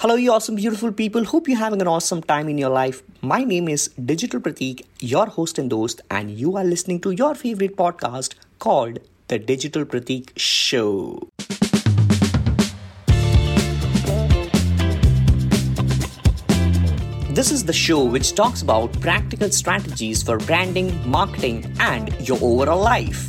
Hello, you awesome, beautiful people. Hope you're having an awesome time in your life. My name is Digital Pratik, your host and host, and you are listening to your favorite podcast called The Digital Pratik Show. This is the show which talks about practical strategies for branding, marketing, and your overall life.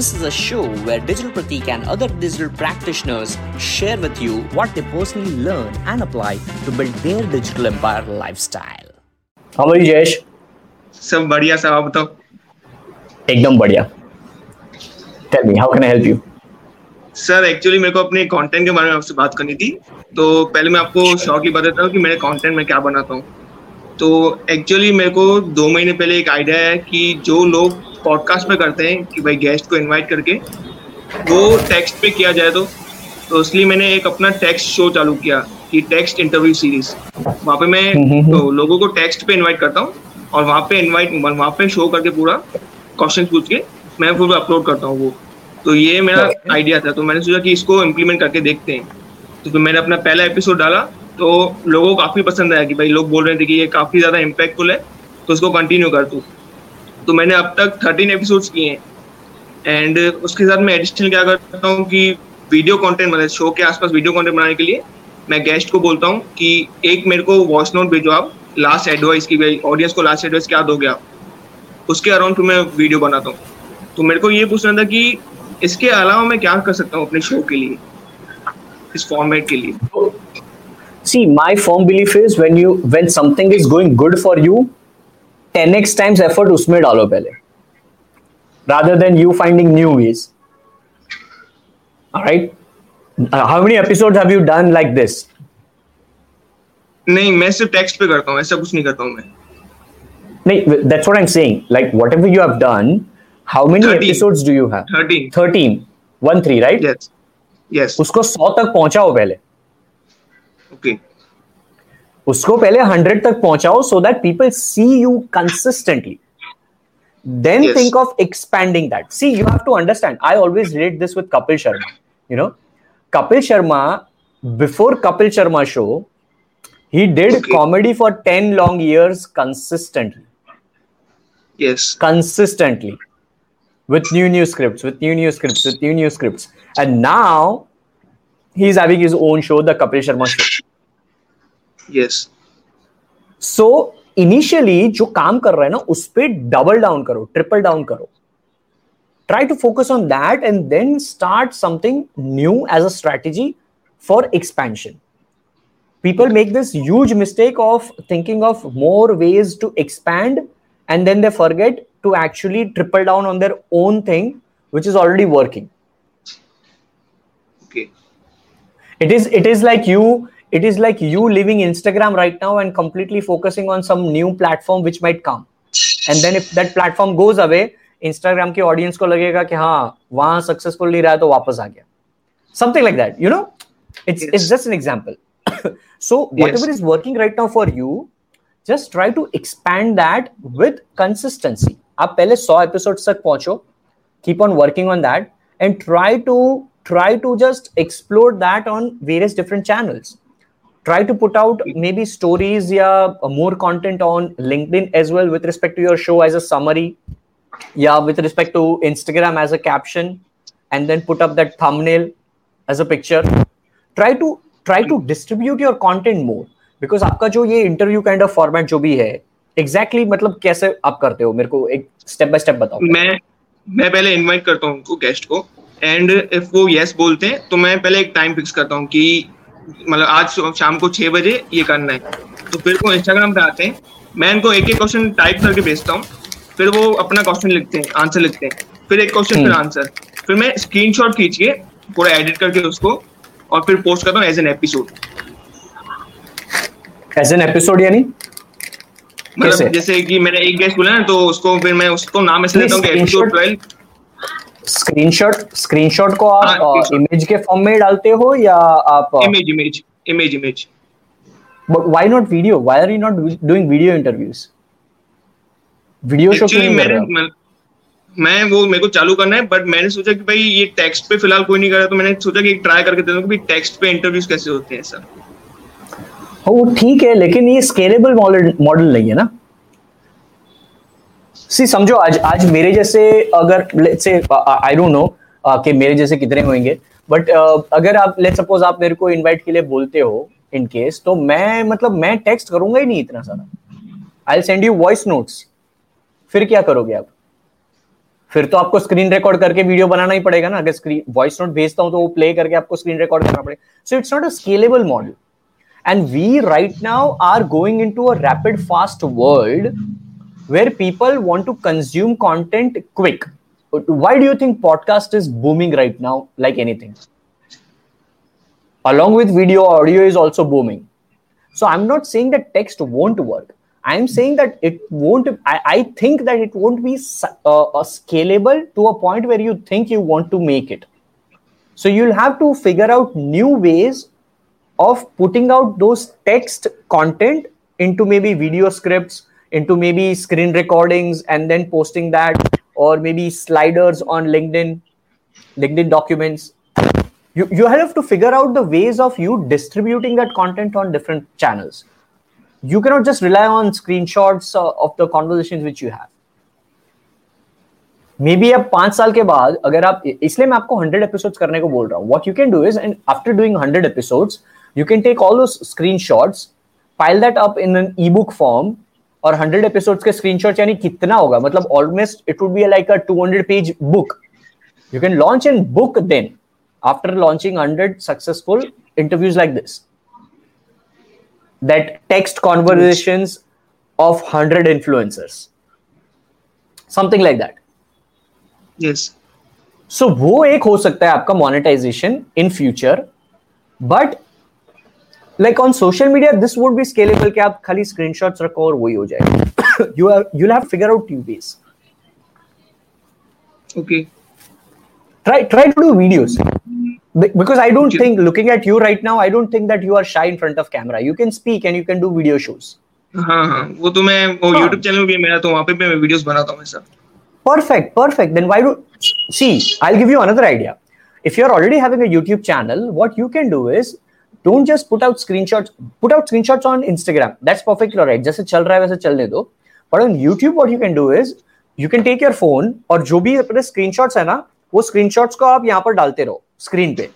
This is a show where Digital Pratik and other digital practitioners share with you what they personally learn and apply to build their digital empire lifestyle. Hello Jayesh सब बढ़िया सब आप बताओ एकदम बढ़िया tell me how can I help you sir actually मेरे को अपने कंटेंट के बारे में आपसे बात करनी थी तो पहले मैं आपको शौक ही बताता हूँ कि मेरे कंटेंट में क्या बनाता हूँ तो एक्चुअली मेरे को दो महीने पहले एक आइडिया है कि जो लोग पॉडकास्ट में करते हैं कि भाई गेस्ट को इनवाइट करके वो टेक्स्ट पे किया जाए तो तो इसलिए मैंने एक अपना टेक्स्ट शो चालू किया कि टेक्स्ट इंटरव्यू सीरीज़ वहाँ पे मैं तो लोगों को टेक्स्ट पे इनवाइट करता हूँ और वहाँ पे इनवाइट वहाँ पे शो करके पूरा क्वेश्चन पूछ के मैं पूरा अपलोड करता हूँ वो। तो ये मेरा आइडिया था। तो मैंने सोचा कि इसको इम्प्लीमेंट करके देखते हैं। तो, तो मैंने अपना पहला एपिसोड डाला तो लोगों को काफ़ी पसंद आया कि भाई लोग बोल रहे थे कि ये काफ़ी ज़्यादा इम्पैक्टफुल है तो उसको कंटिन्यू कर तू। तो मैंने अब तक थर्टीन एपिसोड्स किए हैं। एंड उसके साथ मैं एडिशनल क्या करता हूँ कि वीडियो कंटेंट मतलब शो के आसपास वीडियो कंटेंट बनाने के लिए मैं गेस्ट को बोलता हूँ कि एक मेरे को वॉइस नोट भेजो आप लास्ट एडवाइस की भाई ऑडियंस को लास्ट एडवाइस क्या दोगे आप? उसके अराउंड फिर मैं वीडियो बनाता हूँ। तो मेरे को ये पूछना था कि इसके अलावा मैं क्या कर सकता हूँ अपने शो के लिए? इस फॉर्मेट के लिए। See, my firm belief is when you, when something is going good for you ten x times effort उसमें डालो पहले। Rather than you finding new ways right how many episode have नहीं मैं सिर्फ़ टेक्स्ट पे करता हूँ कुछ नहीं करता हूँ मैं। नहीं दैट्स व्हाट आई एम उसको 100 तक पहुंचाओ पहले। Okay. उसको पहले 100 तक पहुंचाओ so that people see you consistently then Yes. think of expanding that see you have to understand i always relate this with kapil sharma you know kapil sharma before kapil sharma show he did Okay. comedy for 10 long years consistently yes consistently with new new scripts with new new scripts with new new scripts and now he's having his own show the kapil sharma show yes so initially जो काम कर रहा है ना उस पर double down करो triple down करो try to focus on that and then start something new as a strategy for expansion people make this huge mistake of thinking of more ways to expand and then they forget to actually triple down on their own thing which is already working okay it is it is like you it is like you leaving instagram right now and completely focusing on some new platform which might come and then if that platform goes away instagram के audience को लगेगा कि हाँ वहां successful नहीं रहा तो वापस आ गया something like that you know it's Yes. it's just an example so whatever Yes. is working right now for you just try to expand that with consistency आप पहले 100 episodes तक पहुंचो keep on working on that and try to try to just explore that on various different channels Try to put out maybe stories yeah more content on linkedin as well with respect to your show as a summary yeah with respect to instagram as a caption and then put up that thumbnail as a picture try to try to distribute your content more because आपका जो ये interview kind of format जो भी है exactly exactly मतलब कैसे आप करते हो मेरे को एक स्टेप बाय स्टेप बताओ मैं मैं पहले इनवाइट करता हूँ उनको गेस्ट को एंड इफ़ वो यस बोलते हैं तो मैं पहले एक टाइम फिक्स करता हूँ कि मतलब आज शाम को छह बजे ये करना है। तो फिर वो इंस्टाग्राम पे आते हैं। मैं इनको एक एक क्वेश्चन टाइप करके भेजता हूँ। फिर वो अपना क्वेश्चन लिखते हैं आंसर लिखते हैं। फिर एक क्वेश्चन फिर हम्म। आंसर फिर मैं स्क्रीनशॉट खींच के पूरा एडिट करके उसको और फिर पोस्ट करता हूँ as an episode as an episode यानी? मतलब जैसे कि मैंने एक गेस्ट बोला ना तो उसको फिर मैं उसको नाम ऐसे देता हूँ एपिसोड ट्वेल्व स्क्रीनशॉट स्क्रीनशॉट को आप हाँ, screenshot. इमेज के फॉर्म में डालते हो या आप image image image image but why not video why are you not doing video interviews video show क्यों कर रहे हो? मैं- मैं वो मेरे को चालू करना है बट मैंने सोचा कि भाई ये टेक्स्ट पे फ़िलहाल कोई नहीं कर रहा तो मैंने सोचा कि ट्राई करके देखूँ कि टेक्स्ट पे इंटरव्यूज़ कैसे होते हैं सर वो ठीक है लेकिन ये स्केलेबल मॉडल नहीं है ना। सी समझो आज आज मेरे जैसे अगर let's say I don't no कि मेरे जैसे कितने होंगे बट uh, अगर आप लेट सपोज़ आप मेरे को इनवाइट के लिए बोलते हो इन केस तो मैं मतलब मैं टेक्स्ट करूँगा ही नहीं इतना सारा। I send you voice notes फिर क्या करोगे आप? फिर तो आपको स्क्रीन रिकॉर्ड करके वीडियो बनाना ही पड़ेगा ना। अगर स्क्रीन वॉइस नोट भेजता हूँ तो वो प्ले करके आपको स्क्रीन रिकॉर्ड करना पड़ेगा। So it's not a scalable model and we right now are going into a rapid fast world where people want to consume content quick. Why do you think podcast is booming right now like anything? Along with video audio is also booming. So i'm not saying that text won't work. I'm saying that it won't i, I think that it won't be uh, uh, scalable to a point where you think you want to make it. So you'll have to figure out new ways of putting out those text content into maybe video scripts into maybe screen recordings and then posting that or maybe sliders on linkedin linkedin documents you, you have to figure out the ways of you distributing that content on different channels you cannot just rely on screenshots uh, of the conversations which you have maybe अब पांच साल के बाद अगर आप इसलिए मैं आपको हंड्रेड एपिसोड्स करने को बोल रहा हूँ what you can do is and after doing hundred episodes you can take all those screen shots file that up in an e book form और हंड्रेड एपिसोड के स्क्रीन शॉट यानी कितना होगा? मतलब almost it would be like two hundred page book you can launch and book then after launching hundred successful interviews like this that text conversation of hundred influencers something like that yes so वो एक हो सकता है आपका monetisation in future but like on social media this would be scalable कि आप खाली screenshots रखो और वही हो जाए you have you have figure out tube base okay try try to do videos because I don't think looking at you right now I don't think that you are shy in front of camera you can speak and you can do video shows हाँ हाँ। वो तो मैं वो हाँ। YouTube channel भी मेरा तो वहाँ पे मैं वीडियोस बनाता हूँ sir Perfect, perfect. Then why do see? I'll give you another idea. If you're already having a YouTube channel, what you can do is don't just put out screenshots put out screenshots on instagram that's perfectly right जैसे चल रहा है वैसे चलने दो but on youtube what you can do is you can take your phone और जो भी अपने screenshots है ना वो screenshots को आप यहाँ पर डालते रहो screen पे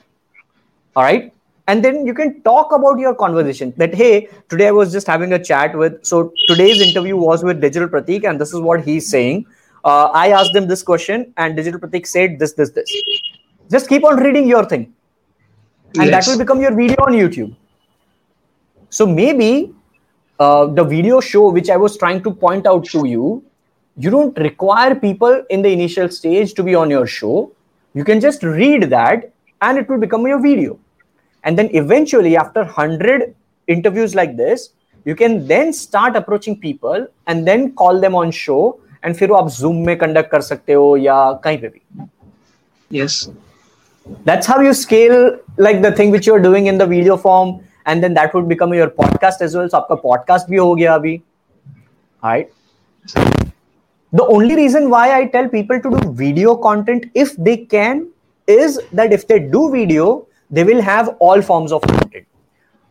alright and then you can talk about your conversation that hey today i was just having a chat with so today's interview was with digital pratik and this is what he's saying uh, i asked him this question and digital pratik said this this this just keep on reading your thing and yes. that will become your video on youtube so maybe uh, the video show which i was trying to point out to you you don't require people in the initial stage to be on your show you can just read that and it will become your video and then eventually after 100 interviews like this you can then start approaching people and then call them on show and फिर आप zoom में conduct कर सकते हो या कहीं पे भी yes that's how you scale Like the thing which you're doing in the video form and then that would become your podcast as well so आपका podcast भी हो गया अभी right the only reason why i tell people to do video content if they can is that if they do video they will have all forms of content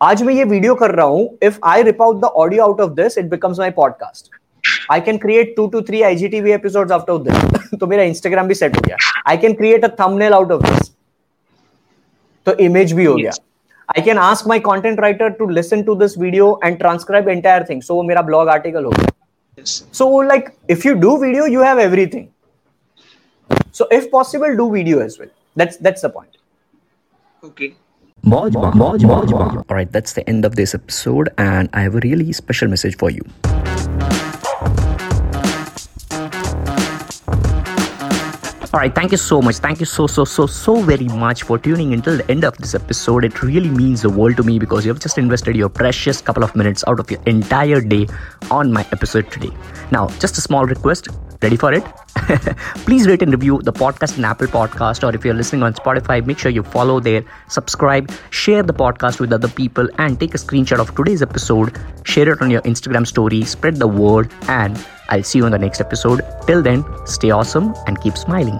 आज मैं ये video कर रहा हूँ if i rip out the audio out of this it becomes my podcast I can create two to three IGTV episodes after this. तो मेरा Instagram भी set हो गया. I can create a thumbnail out of this. तो image भी हो गया I can ask my content writer to listen to this video and transcribe entire thing so मेरा ब्लॉग आर्टिकल हो गया so like if you do video you have everything so if possible do video as well that's that's the point okay Moj, Moj, Moj, Moj. All right, that's the end of this episode, and I have a really special message for you. All right, thank you so much. Thank you so, so, so, so very much for tuning until the end of this episode. It really means the world to me because you have just invested your precious couple of minutes out of your entire day on my episode today. Now, just a small request Ready for it? Please rate and review the podcast in Apple Podcast or if you're listening on Spotify, make sure you follow there, subscribe, share the podcast with other people and take a screenshot of today's episode, share it on your Instagram story, spread the word and I'll see you in the next episode. Till then, stay awesome and keep smiling.